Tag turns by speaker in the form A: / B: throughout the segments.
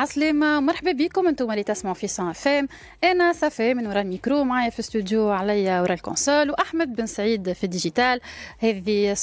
A: عسلامة مرحبا بكم. أنتم اللي تسمعوا في سان فام. أنا صفاء من وراء الميكرو معايا في استوديو عليا وراء ال console وأحمد بن سعيد في ال digital. هذه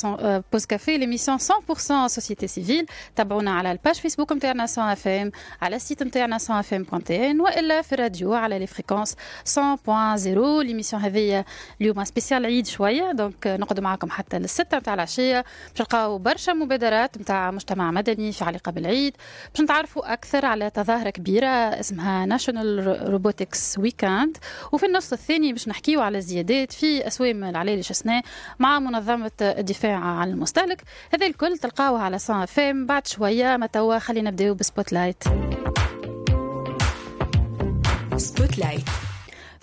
A: pause café l'émission 100% société civile تابعونا على ال page Facebook نتاعنا سان فام على ال site نتاعنا سان فام point وإلا في الراديو على les fréquences 100.0 l'émission هذه اليوم spéciale عيد شوية donc نقعد معاكم حتى للستة نتاع العشية. باش نلقاو برشا مبادرات نتاع مجتمع مدني في علاقة بالعيد. باش نتعرفوا أكثر على تظاهرة كبيرة اسمها National Robotics Weekend وفي النص الثاني باش نحكيو على الزيادات في أسوام العلالش سناه مع منظمة الدفاع عن المستهلك. هذا الكل تلقاوه على سان فيم بعد شوية ما توا خلينا نبدأو ب Spotlight Spotlight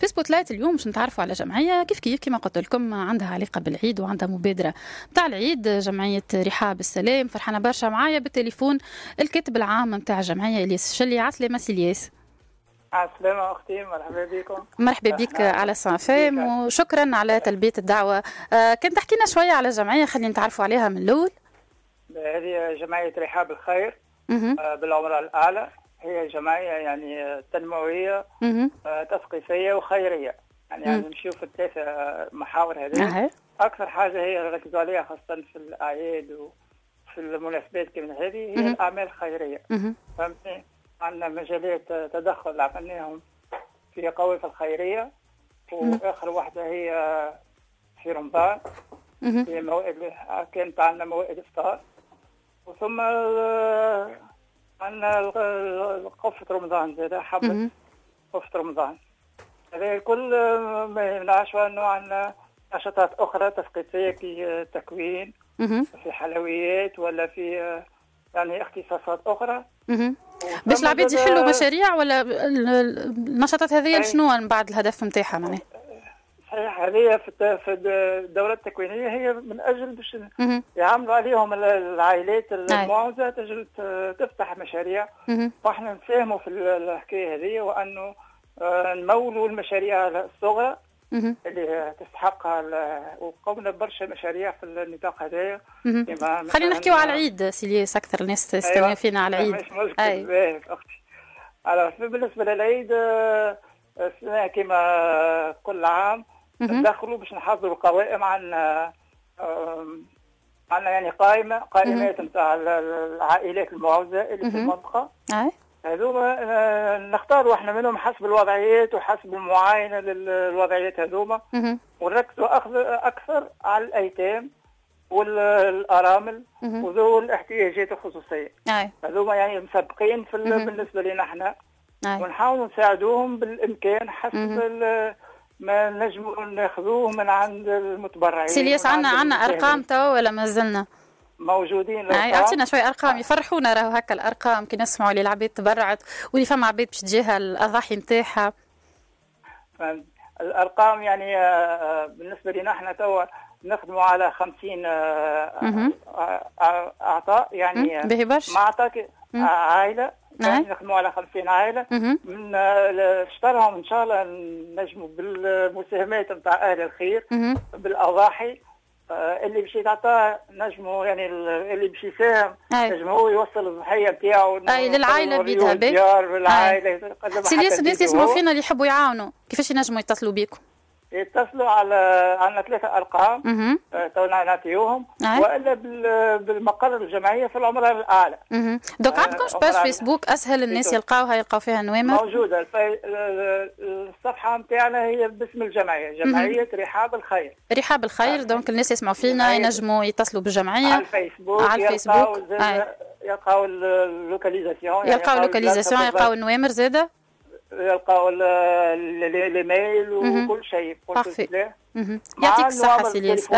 A: في Spotlight اليوم باش نتعرفوا على جمعية كيف كيف كما قلت لكم عندها علاقة بالعيد وعندها مبادرة تاع العيد جمعية رحاب السلام. فرحانة برشا معايا بالتليفون الكاتب العام نتاع الجمعيه إلياس شلي عسلامة الياس
B: عسلامة أختي مرحبا بكم.
A: مرحبا بك على سانفام وشكرا على تلبية الدعوة. آه كنت تحكي لنا شوية على الجمعية خلينا نتعرفوا عليها من الأول.
B: هذه جمعية رحاب الخير آه بالعمر الأعلى. هي جمعية يعني تنموية آه، تثقيفية وخيرية. يعني, يعني نشوف الثلاثة محاور هذه. أكثر حاجة هي ركزوا عليها خاصة في الأعياد وفي المناسبات كما هذه هي الأعمال الخيرية. فهمتني؟ عندنا مجالات تدخل عملناهم في قوافل الخيرية وآخر واحدة هي في رمضان. في موائد كانت عندنا موائد إفطار. وثم عندنا قفة رمضان زاد حبة قفة رمضان. هذا الكل ما يمنعش أنه عندنا نشاطات أخرى تثقيفيه في تكوين في حلويات ولا في يعني اختصاصات أخرى.
A: باش العباد يحلوا مشاريع ولا النشاطات هذه شنو من بعد الهدف نتاعها معناها؟
B: صحيح هذه في الدورة التكوينية هي من أجل باش يعملوا عليهم العائلات المعوزة تجل تفتح مشاريع. وإحنا نساهموا في الحكاية هذه وأنه آه، نمولوا المشاريع الصغرى اللي تستحقها وقمنا ببرشا مشاريع في النطاق هذايا
A: خلينا نحكيو على العيد سيليس أكثر الناس تستنى أيوة. فينا على العيد.
B: مش مشكل. أي. أختي. بالنسبة للعيد آه، كما كل عام ندخلوا باش نحضروا قوائم عن عندنا يعني قائمة قائمات نتاع العائلات المعوزة اللي في المنطقة. هذوما آه، نختاروا إحنا منهم حسب الوضعيات وحسب المعاينة للوضعيات هذوما. ونركزوا أكثر على الأيتام والأرامل وذو الاحتياجات الخصوصية. هذوما يعني مسبقين في بالنسبة لنا إحنا. ونحاولوا نساعدوهم بالإمكان حسب ما نجموا ناخذوه من عند المتبرعين.
A: سيلياس عندنا عندنا أرقام توا ولا ما زلنا؟
B: موجودين
A: يعني أعطينا شوي أرقام يفرحونا راهو هكا الأرقام كي نسمعوا اللي العباد تبرعت واللي فما عباد باش تجيها الأضاحي نتاعها.
B: الأرقام يعني آه، بالنسبة لنا إحنا توا نخدموا على 50 آه، آه، أعطاء. يعني ما أعطاك عائلة يعني نخدموا على 50 عائلة. من اشترهم إن شاء الله نجموا بالمساهمات نتاع أهل الخير بالأضاحي. آه، اللي باش يتعطى نجموا يعني اللي باش يساهم نجم هو يوصل الضحيه نتاعو
A: أي للعائلة بيدها
B: به للعائله
A: سي الناس يسمعوا فينا اللي يحبوا يعاونوا. كيفاش ينجموا يتصلوا بيكم؟
B: يتصلوا على عندنا ثلاثة أرقام آه، تونا نعطيوهم. وإلا بالمقر الجمعية في العمر الأعلى.
A: دوك عندكم باش فيسبوك أسهل الناس يلقاوها يلقاو فيها نوامر
B: موجودة. الصفحة نتاعنا هي باسم الجمعية جمعية رحاب الخير.
A: رحاب الخير donc الناس يسمعوا فينا ينجموا يتصلوا بالجمعية.
B: على الفيسبوك
A: على الفيسبوك.
B: يلقاو ال localisation
A: يلقاو ال localisation يلقاو النوامر زاده
B: يلقاو ال e-mail وكل شيء
A: يعطيك الصحة سي إلياس.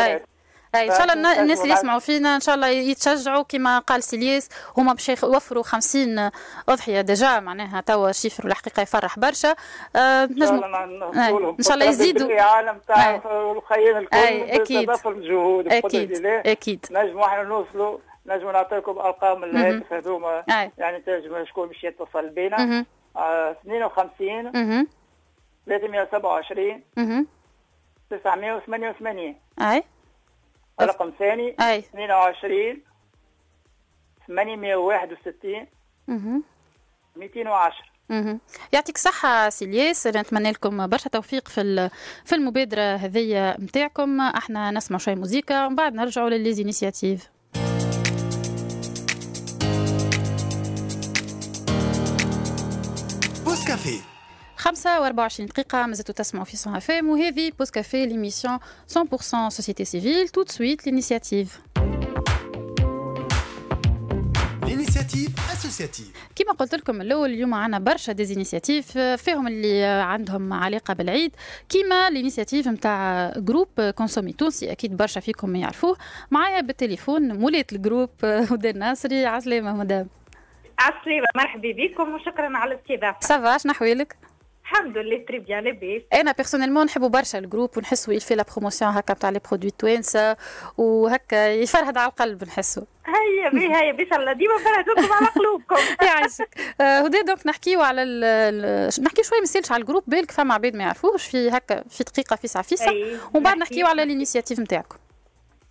A: إن شاء الله الناس اللي يسمعوا فينا إن شاء الله يتشجعوا كما قال سي إلياس. هما باش يوفروا 50 أضحية ديجا معناها توا شيفر الحقيقة يفرح برشا.
B: آه نجم إن
A: شاء الله يزيدوا.
B: العالم تاع الخير الكل
A: أكيد.
B: الجهود
A: أكيد أكيد.
B: نجموا إحنا نوصلوا نجموا نعطيكم أرقام الهاتف هذوما. يعني تنجم شكون باش يتصل بينا. 52 327 988
A: أي.
B: رقم ثاني
A: أي.
B: 22 861 210
A: يعطيك صحة سي إلياس نتمنى لكم برشا توفيق في في المبادرة هذه نتاعكم إحنا نسمع شوية موزيكا ومن بعد نرجعوا ل les initiatives Pause café 25 دقيقة مازلتوا تسمعوا في صون افام وهذه Pause café l'émission 100% société civile tout de suite l'initiative L'initiative associative كما قلت لكم الأول اليوم عندنا برشا des initiatives فيهم اللي عندهم علاقة بالعيد كيما ال initiative نتاع groupe Consommi تونسي أكيد برشا فيكم يعرفوه. معايا بالتليفون مولات ال groupe هدى الناصري عسلامة مدام.
C: عسلامه مرحبا بكم وشكرا على الاستضافة.
A: ça va شنو أحوالك؟
C: الحمد لله très bien لاباس
A: أنا personnellement نحبوا برشا ال groupe ونحسوا il fait la promotion هكا تاع les produits توانسه وهكا يفرهد على القلب نحسوا
C: هيا بي هيا بي الله ديما فرهدوكم على قلوبكم
A: يعيشك هدى donc نحكيو على نحكي شوية مسالش على ال groupe بالك فما عباد ما يعرفوش في هكا في دقيقة في ساعة فيسع ومن بعد نحكيو على ال initiative نتاعكم.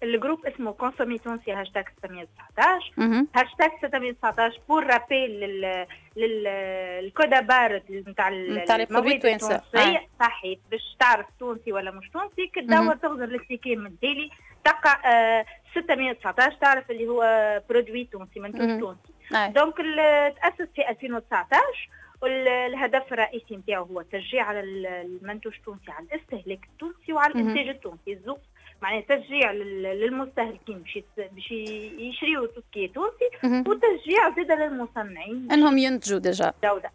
C: ال groupe اسمه Consommi تونسي هاشتاج 619 هاشتاج 619 pour rappel لل لل code à barres نتاع
A: نتاع المواد التونسية.
C: صحيح. باش تعرف تونسي ولا مش تونسي كي تدور تغزر السيكين من الديلي تلقى آه 619 تعرف اللي هو produit تونسي منتوج تونسي. Donc تاسس في 2019 والهدف الرئيسي نتاعو هو التشجيع على المنتوج التونسي على الاستهلاك التونسي وعلى الإنتاج التونسي. معناها تشجيع للمستهلكين باش باش يشريوا تركيا تونسي وتشجيع زاد للمصنعين
A: انهم ينتجوا déjà.
C: جودة.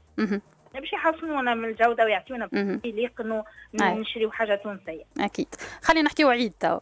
C: باش يحسنونا من الجودة ويعطيونا يليق انه نشريو حاجة تونسية.
A: أكيد. خلينا نحكيو عيد تو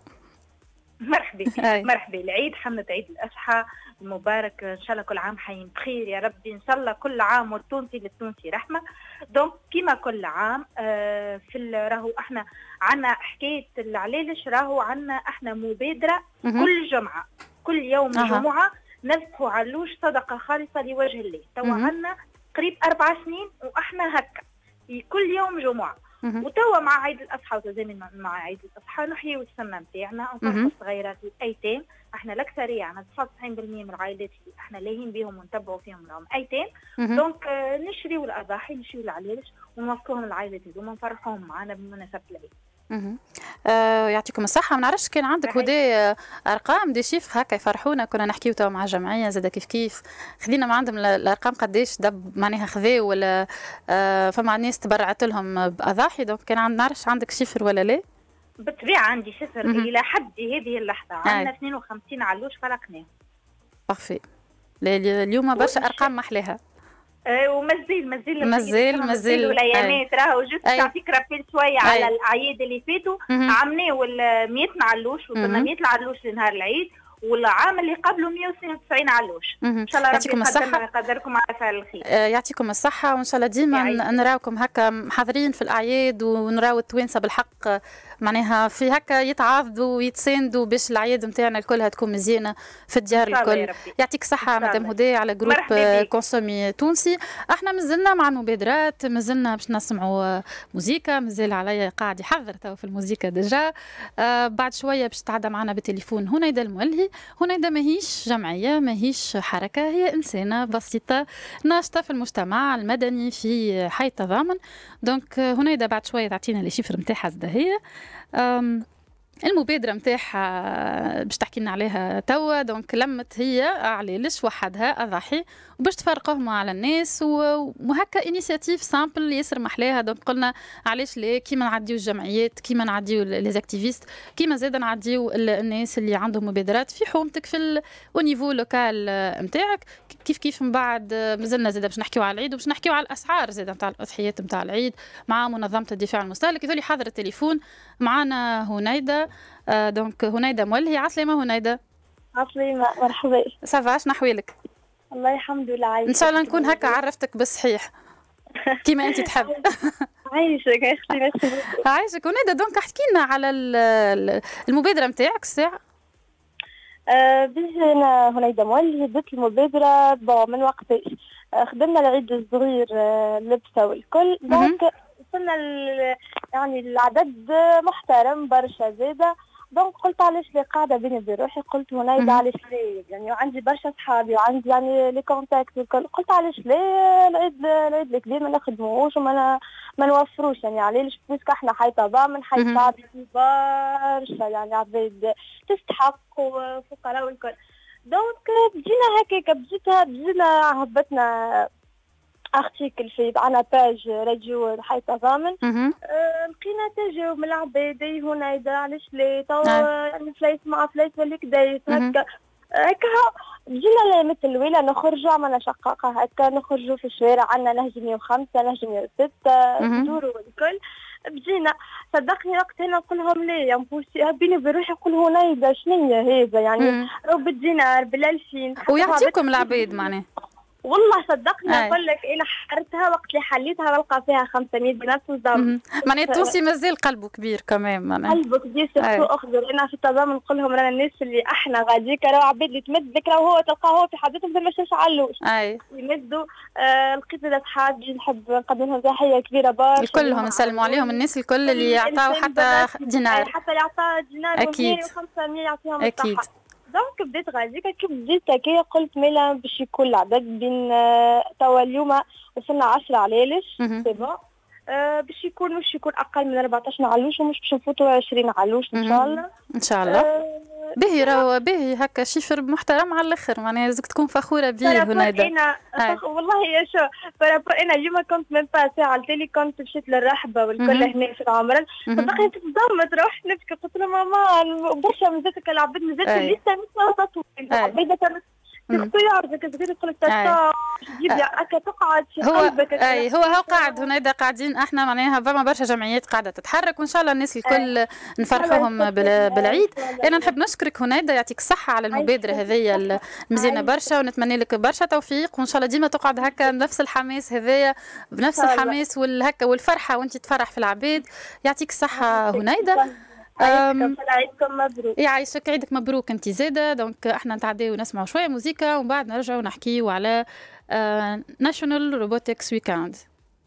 C: مرحبا. مرحبا. العيد حملة عيد الأضحى. المبارك إن شاء الله كل عام حيين بخير يا ربي. إن شاء الله كل عام والتونسي للتونسي رحمة. donc كيما كل عام آه في راهو إحنا عندنا حكاية العلالش راهو عندنا إحنا مبادرة كل جمعة كل يوم أه. جمعة نذبحوا علوش صدقة خالصة لوجه الله. تو عندنا قريب أربع سنين وإحنا هكا. كل يوم جمعة. وتوا مع عيد الأضحى وتزامن مع عيد الأضحى نحيي السنة نتاعنا نفرحوا الصغيرات الأيتام إحنا الأكثرية عنا 99% من العائلات اللي إحنا لاهين بهم ونتبعوا فيهم راهم أيتام. donc آه نشريوا الأضاحي نشريوا العلالش ونوصلوهم للعائلات هذوما ونفرحوهم معنا بمناسبة العيد.
A: آه يعطيكم الصحة. ما نعرفش كان عندك des آه، أرقام des chiffres هكا يفرحونا. كنا نحكيو توا مع الجمعية زاد كيف كيف. خذينا ما عندهم الأرقام قداش دب معناها خذاو ولا آه فما ناس تبرعت لهم بأضاحي. donc كان عند نعرفش عندك chiffres ولا لا؟
C: بالطبيعة عندي chiffres إلى حد هذه اللحظة. عندنا 52 علوش فرقناهم
A: parfait اليوم برشا أرقام محلاها.
C: آه، ومازال مازال
A: مازال مازال
C: الايامات راهو juste تعطيك rappel شوية على الاعياد اللي فاتوا. عملناه 100 معلوش وصلنا 100 العلوش لنهار العيد والعام اللي قبله 192 علوش. إن شاء الله
A: يعطيكم الصحة.
C: يقدركم على فعل الخير. آه
A: يعطيكم الصحة وإن شاء الله ديما نراوكم هكا حاضرين في الأعياد ونراو التوانسة بالحق. معناها في هكا يتعاضدوا ويتساندوا باش الاعياد نتاعنا الكلها تكون مزيانة في الديار الكل. يعطيك الصحه مدام هدى على groupe Consommi تونسي إحنا مازلنا مع المبادرات مازلنا باش نسمعوا موزيكا مازال عليا قاعد يحضر تو في الموزيكا déjà. آه بعد شوية باش تتعدى معنا بالتليفون هنا المولهي هنيدا ماهيش جمعية ماهيش حركة هي إنسانة بسيطة ناشطة في المجتمع المدني في حي التضامن. donc هنيدا بعد شوية تعطينا les chiffres نتاعها هي المبادرة نتاعها باش تحكي لنا عليها توا. donc لمت هي علالش وحدها اضاحي وباش تفرقهم على الناس وهكا initiative simple ياسر محلاها. donc قلنا علاش ليه كيما نعديو الجمعيات كيما نعديو les activistes كيما زاد نعديو الناس اللي عندهم مبادرات في حومتك في niveau local نتاعك كيف كيف من بعد مازلنا زاد باش نحكيو على العيد وباش نحكيو على الأسعار زاد نتاع الأضحيات نتاع العيد مع منظمة الدفاع المستهلك. يقول حاضر التليفون معنا هنيدة. donc هنيده مولهي عسلامة هنيده
D: عسلامة مرحبا.
A: ça va شنو احوالك
D: الله الحمد لله
A: إن شاء الله نكون هكا عرفتك بالصحيح كيما أنت تحب.
D: عايشك أختي
A: عايشك. ونادى donc احكي لنا على المبادرة نتاعك الساعة.
D: آه باش أنا هنيدا مولي بدت المبادرة من وقت آه، خدمنا العيد الصغير آه لبسة والكل. donc وصلنا يعني العدد محترم برشا زاده donc قلت علاش لي قاعدة بيني وبين روحي قلت هنا علاش ليه يعني وعندي برشا صحابي وعندي يعني les contacts والكل. قلت علاش ليه العيد العيد الكبير ما نخدموش وما ما نوفروش. يعني علاش؟ puisque إحنا حي من حي شعبي برشا يعني عباد تستحق وفقراء والكل. donc بدينا هكاك بديتها بدينا هبطنا article في عنا page راديو الحي تضامن أه لقينا تجاوب من العباد هنا علاش ليه تو فليس مع فليس ولا كدا هكا هكا جينا مثل الويلة نخرجوا عملنا شقاقة هكا نخرجوا في الشوارع عندنا نهج 105 نهج 106 ندوروا والكل بجينا صدقني وقت أنا نقول لهم ليه يا مبوسي بيني وبين روحي نقول هنا شنو هذا يعني بالدينار بالالفين
A: ويعطيكم العباد معناه
D: والله صدقني أقول لك أنا حرتها وقت اللي حليتها بلقى فيها 500 بنات
A: بالضبط معناها التونسي مازال قلبه كبير كمان
D: معناها. قلبه كبير سيرتو اخضر أنا في التضامن نقول لهم رانا الناس اللي إحنا غاديك راهو عباد اللي تمد لك راهو هو تلقاه هو في حاجتهم ما مشاش علوش.
A: اي
D: يمدوا آه لقيت اصحابي نحب نقدم لهم تحيه كبيرة برشا.
A: الكلهم نسلموا عليهم الناس الكل اللي يعطاو حتى دينار
D: حتى اللي عطاو دينار أكيد. 500 يعطيهم أكيد. donc بديت غاديك كي بديت هكايا قلت ميلا باش يكون العدد بين آه، توا اليوم وصلنا 10 علالش c'est bon آه، باش يكون مش يكون أقل من 14 علوش ومش باش نفوتوا 20 علوش إن شاء الله.
A: إن شاء الله. آه باهي راهو باهي هكا chiffre محترم على الأخر. معناها لازمك تكون فخورة به
D: هنايا. إنا فخ... والله يا شو بارابور إنا اليوم كنت من با ساعه التالي كنت مشيت للرحبة والكل هنا في العمران صدقني تتصدم تروح نبكي قلت له ماما برشا مازالت العباد مازالت لسه مش تطويل العباد تختي تقدر تقول هكا تقعد في
A: هو قلبك أي هو هو قاعد هنا قاعدين إحنا معناها فما برشا جمعيات قاعدة تتحرك وإن شاء الله الناس الكل نفرحوهم بالعيد. أنا نحب نشكرك هنيدا يعطيك الصحه على المبادرة هذيا المزيانه برشا ونتمنى لك برشا توفيق وإن شاء الله ديما تقعد هكا بنفس الحماس هذايا بنفس الحماس والهكا والفرحة وانت تفرح في العباد يعطيك الصحه هنيدا
D: عيدكم مبروك.
A: يعيشك عيدك مبروك أنت زادة. donc إحنا نتعداو ونسمعوا شوية موسيقى ومن بعد نرجعوا نحكيو على National Robotics Weekend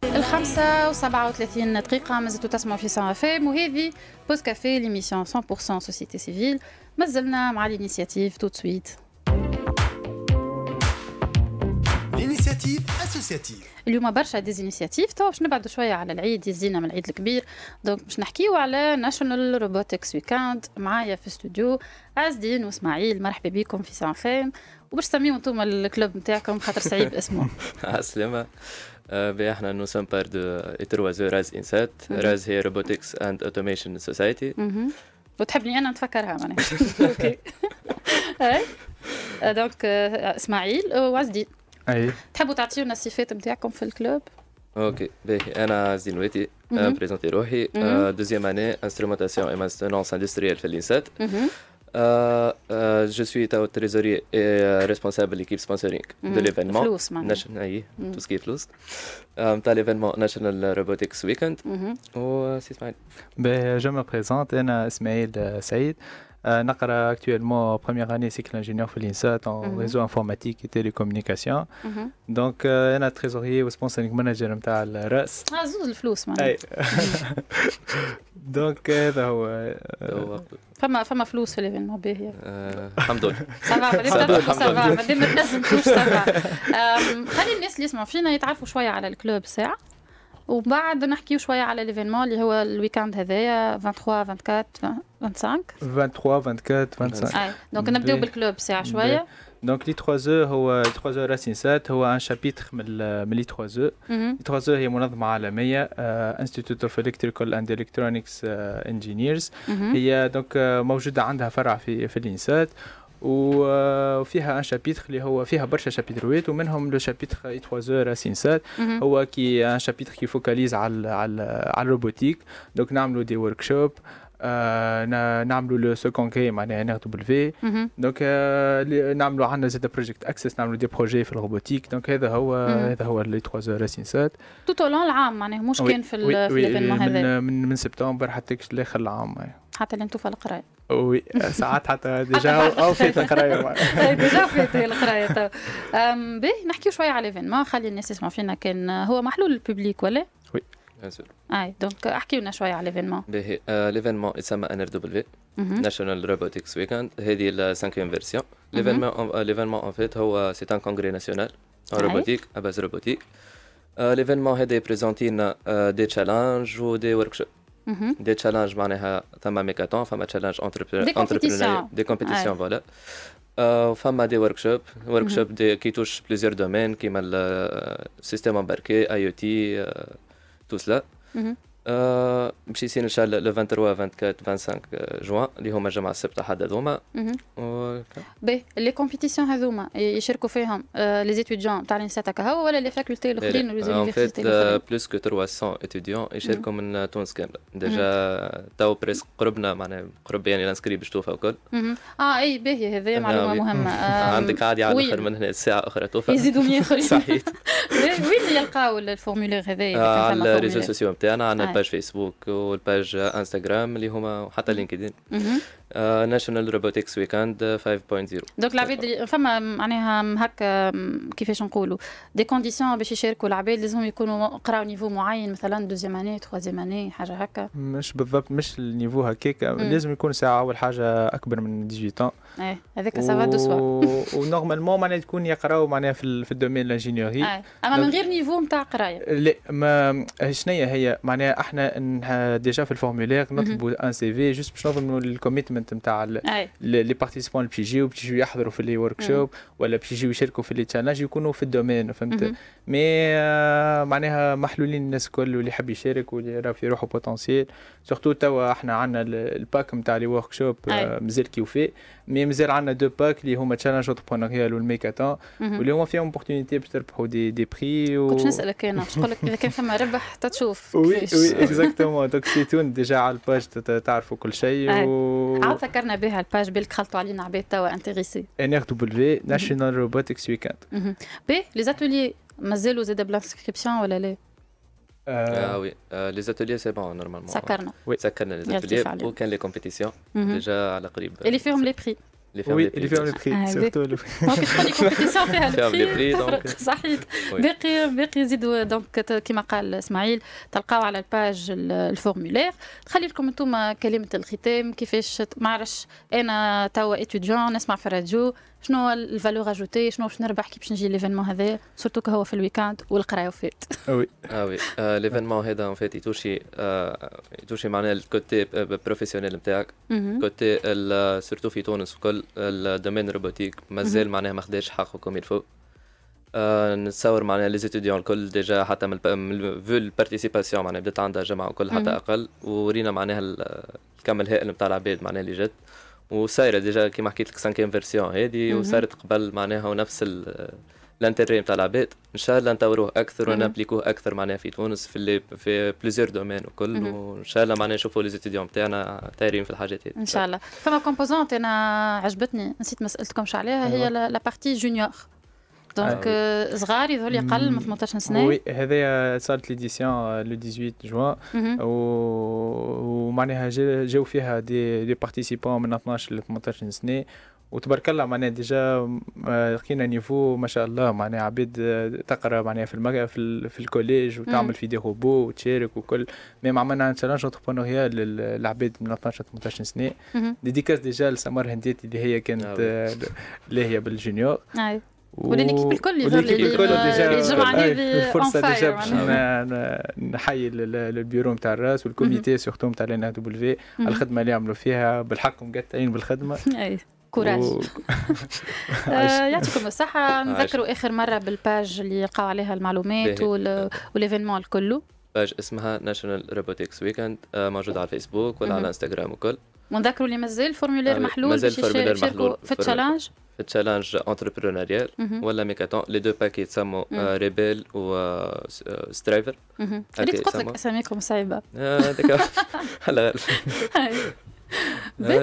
A: الخمسة وسبعة وثلاثين دقيقة مازلتوا تسمعوا في سان فام وهذه Pause Café l'émission 100% société civile مازلنا مع ال initiative tout
E: de suite ال initiative associative
A: اليوم برشا des initiatives تو باش نبعدوا شوية على العيد يزينا من العيد الكبير. donc باش نحكيو على National Robotics Weekend معايا في استوديو عز الدين وإسماعيل. مرحبا بكم في سان فام وباش تسميو أنتم ال club نتاعكم خاطر صعيب اسمه
F: السلامة. ben إحنا nous sommes part de l'I3E RAS INSAT RAS هي Robotics and Automation Society
A: وتحبني أنا نتفكرها معناها. OK. donc إسماعيل وعز الدين
G: أي.
A: تحبوا تعطيونا الصفات نتاعكم في ال
F: club؟ OK. باهي. أنا زينويتي présenter روحي. أه، deuxième année instrumentation et maintenance industrielle في الإنسات. أه، أه، je suis تاو trésorier et responsable l'équipe sponsoring de l'événement.
A: فلوس
F: معناها. أي tout ce qui فلوس. نتاع l'événement National Robotics Weekend و سي إسماعيل.
G: باهي je me présente. أنا إسماعيل سعيد. Euh, نقرا actuellement première année cycle ingénieur في الانسات en réseaux informatiques et télécommunications donc أنا trésorier و sponsoring manager نتاع ال
A: RAS آه زوز الفلوس معناها
G: donc هذا هو
A: فما فما فلوس في l'événement باهيه
F: الحمد لله
A: ça va ça va مادام ما تنجمتوش ça va خلي الناس اللي يسمعوا فينا يتعرفوا شوية على ال club ساعه وبعد نحكيو شوية على l'événement اللي هو ال weekend هذايا 23 24 25
G: 23 24 25
A: اي donc نبدأو بال club
G: ساعة شوية. donc l'I3E هو I3E RAS INSAT هو un chapitre من من لي 3 أو لي 3 أو هي منظمة عالمية Institute of Electrical and Electronics Engineers هي donc موجودة عندها فرع في في الإنسات. وفيها un chapitre اللي هو فيها برشا chapitre وات ومنهم le chapitre I3E RAS INSAT هو qui est un chapitre qui focalise على على على ال robotique donc نعملوا des workshops آه نعملوا le second qui معناها NRW donc آه نعملوا عندنا زاد project access نعملوا des projets في ال robotique donc هذا هو هذا هو l'I3E RAS INSAT
A: تو العام معناها مش كان في ال événement
G: هذا. من من سبتمبر حتى لآخر العام
A: حتى اللي أنتم في القرايه
G: oui ساعات حتى déjà أو في القراية.
A: déjà في القراية. باهي نحكيو شوية على l'événement خلي الناس يسمعوا فينا كان هو محلول لل public ولا؟
F: oui. bien
A: أي donc احكي لنا شوية على l'événement
F: باهي l'événement يسمى NRW National Robotics Weekend هذه ال cinquième version l'événement l'événement en fait هو c'est un congrès national robotique à base robotique l'événement هذا ي présenter لنا des challenges و des workshops des challenges معناها ثم makeathon فما challenge
A: entrepreneur
F: des compétitions voilà فما des workshops workshops des qui touchent plusieurs domaines كيما ال systèmes embarqués IoT tout cela باش يصير إن شاء الله le 23 24 25 جوان اللي هما الجمعه السبت حد هذوما.
A: باهي les compétitions هذوما يشاركوا فيهم les étudiants تاع الانسات هكا ولا les facultés الأخرين
F: ولا universités الأخرين؟ plus que 300 étudiants يشاركوا من تونس كاملة. déjà تو presque قربنا معناها قرب يعني ال inscrits باش توفى الكل
A: آه إي باهي هذه معلومة مهمة.
F: عندك عادي على الآخر من هنا ساعة أخرى توفى.
A: يزيدوا 100 أخرين.
F: صحيح
A: وين يلقاو ال formulaire هذايا
F: على ال réseaux sociaux نتاعنا عندنا ال page Facebook و ال page Instagram اللي هما حتى LinkedIn National Robotics Weekend 5.0
A: donc العباد فما معناها هكا كيفاش نقولوا des conditions باش يشاركوا العباد لازم يكونوا قراو niveau معين مثلا deuxième année troisième année حاجة هكا.
G: مش بالضبط مش ال niveau هكاك. لازم يكون ساعة أول حاجة أكبر من 18
A: إيه هذاك ça va de
G: soi و normalement معناها تكون يقراو معناها في, في ال domaine
A: ال ingénierie. أما من غير niveau نتاع قراية.
G: لا ما شنيا هي؟ معناها إحنا déjà في ال formulaire نطلبوا un CV juste باش نضمنوا ال commitment نتاع les participants اللي باش يجيو باش يجيو يحضروا في les workshops ولا باش يجيو يشاركوا في les challenges يكونوا في ال domaine فهمت؟ mais معناها محلولين الناس الكل واللي يحب يشارك واللي راه في روحه potentiel surtout توا إحنا عندنا ال pack نتاع les workshops مازال كي وفي mais مازال عندنا deux packs اللي هما challenge entrepreneurial و ال Mechathon واللي هما فيهم opportunité باش تربحوا des des prix
A: و... كنت نسالك أنا باش نقول لك إذا كان فما ربح تشوف
G: oui oui exactement donc si t'en déjà على ال page تعرفوا كل شيء
A: و عاود ذكرنا بها ال page بالك خلطوا علينا عباد توا
G: intéressés NRW National Robotics Weekend
A: puis les ateliers مازالوا زاد ب l'inscription ولا لا؟
F: آه oui les ateliers c'est bon normalement
A: سكرنا
F: oui سكرنا les ateliers وكان les compétitions déjà على قريب
A: اللي فيهم les prix
G: اللي فيهم les prix surtout
A: لي ممكن تكون compétition فيها les prix تفرق صحيح باقي باقي يزيدوا donc كما قال اسماعيل تلقاو على ال page ال formulaire تخلي لكم أنتم كلمه الختام كيفاش ما عرفش أنا توا étudiant نسمع في الراديو شنو ال valeur ajoutée شنو باش نربح كي باش نجي l'événement هذا surtout كهو في ال weekend والقراية وفات
G: oui.
F: آه وي. l'événement هذا en fait يتوشي يتوشي معناها ال côté professionnel نتاعك. côté surtout في تونس وكل ال domaine robotique مازال معناها ما خداش حقه comme il faut نتصور معناها les étudiants الكل déjà حتى من فو ال participation معناها بدأت عندها جمعه وكل حتى أقل. ورينا معناها الكم الهائل نتاع العباد معناها اللي جات وصايره déjà كيما حكيت لك cinquième version هذه وصارت قبل معناها ونفس ال entrée نتاع العباد. إن شاء الله نطوروه أكثر ونابليكوه أكثر معناها في تونس في اللي في plusieurs domaines وكل. وإن شاء الله معناها نشوفوا les étudiants نتاعنا طايرين في الحاجات هذه.
A: إن شاء الله. فما composante أنا عجبتني. نسيت ما سالتكمش عليها. هي la partie junior donc صغار يظهر أقل من 18 سنه
G: oui هذايا صارت l'édition le 18 جوان ومعناها جاو فيها des des participants من 12 ل 18 سنه وتبارك الله معناها déjà لقينا niveau ما شاء الله معناها عبيد تقرأ معناها في المجا في, في ال collège وتعمل في des robots وتشارك وكل. même عملنا challenge entrepreneurial للعباد من 12 18 سنه ديديكاس déjà لسمر هنديتي اللي هي كانت اللي هي بال
A: junior. و l'équipe الكل يظهر لي
G: الكل déjà
A: الجمعه هذه
G: الفرصه déjà باش نحيي البيرو نتاع ال RAS و ال comité surtout نتاع ال NRW على الخدمه اللي عملوا فيها بالحق مقطعين بالخدمه
A: courage. آه يعطيكم الصحة نذكروا آخر مرة بال page اللي يلقاو عليها المعلومات و ال événements الكل
F: page اسمها National Robotics Weekend موجودة على الفيسبوك ولا على انستغرام وكل
A: ونذكروا اللي مازال ال formulaire محلول
F: باش يشاركوا
A: في ال challenge
F: في ال challenge entrepreneurial ولا Mechathon les deux packs يتسموا Rebel و Striver
A: اللي قلت لك اساميكم صعيبه
F: هذاك هلا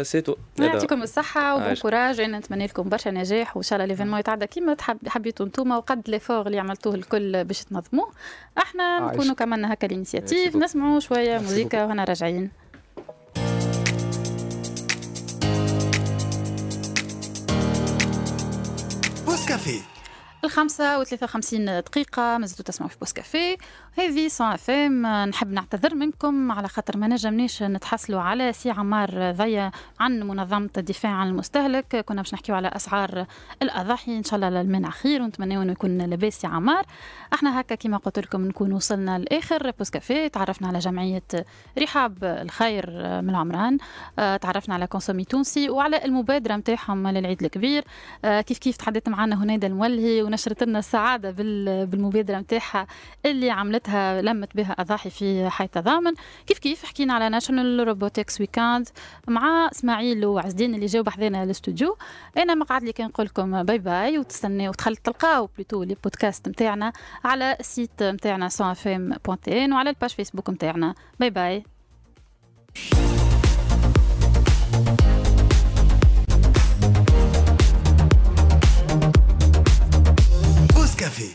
F: c'est tout
A: يعطيكم الصحة و bon courage أنا نتمنى لكم برشا نجاح وإن شاء الله l'événement يتعدى كيما حبيتوا انتوما وقد l'effort اللي عملتوه الكل باش تنظموه إحنا نكونوا كملنا هكا ال initiative نسمعوا شوية موزيكا وهنا راجعين
E: Pause Café
A: الخمسة وثلاثة وخمسين دقيقة مازلتوا تسمعوا في Pause Café هذه صون FM نحب نعتذر منكم على خاطر ما نجمنيش نتحصلوا على سي عمار ضيا عن منظمة الدفاع عن المستهلك. كنا باش نحكيو على أسعار الأضاحي. إن شاء الله المنع خير ونتمنى أنه يكون لاباس سي عمار. إحنا هكا كما قلت لكم نكون وصلنا لآخر Pause Café تعرفنا على جمعية رحاب الخير من العمران تعرفنا على consommi تونسي وعلى المبادرة نتاعهم للعيد الكبير. كيف كيف تحدثت معنا هنيدا المولهي ونشرت لنا السعادة بالمبادرة نتاعها اللي عملتها لمت بها أضاحي في حي تضامن كيف كيف؟ حكينا على National Robotics Weekend مع إسماعيل وعزدين اللي جاوا بحذانا الاستوديو أنا مقعد لي كنقول لكم bye bye وتستناو تخل تلقاو بلوتو les podcasts نتاعنا على ال site نتاعنا سون FM وعلى ال page Facebook نتاعنا bye bye avait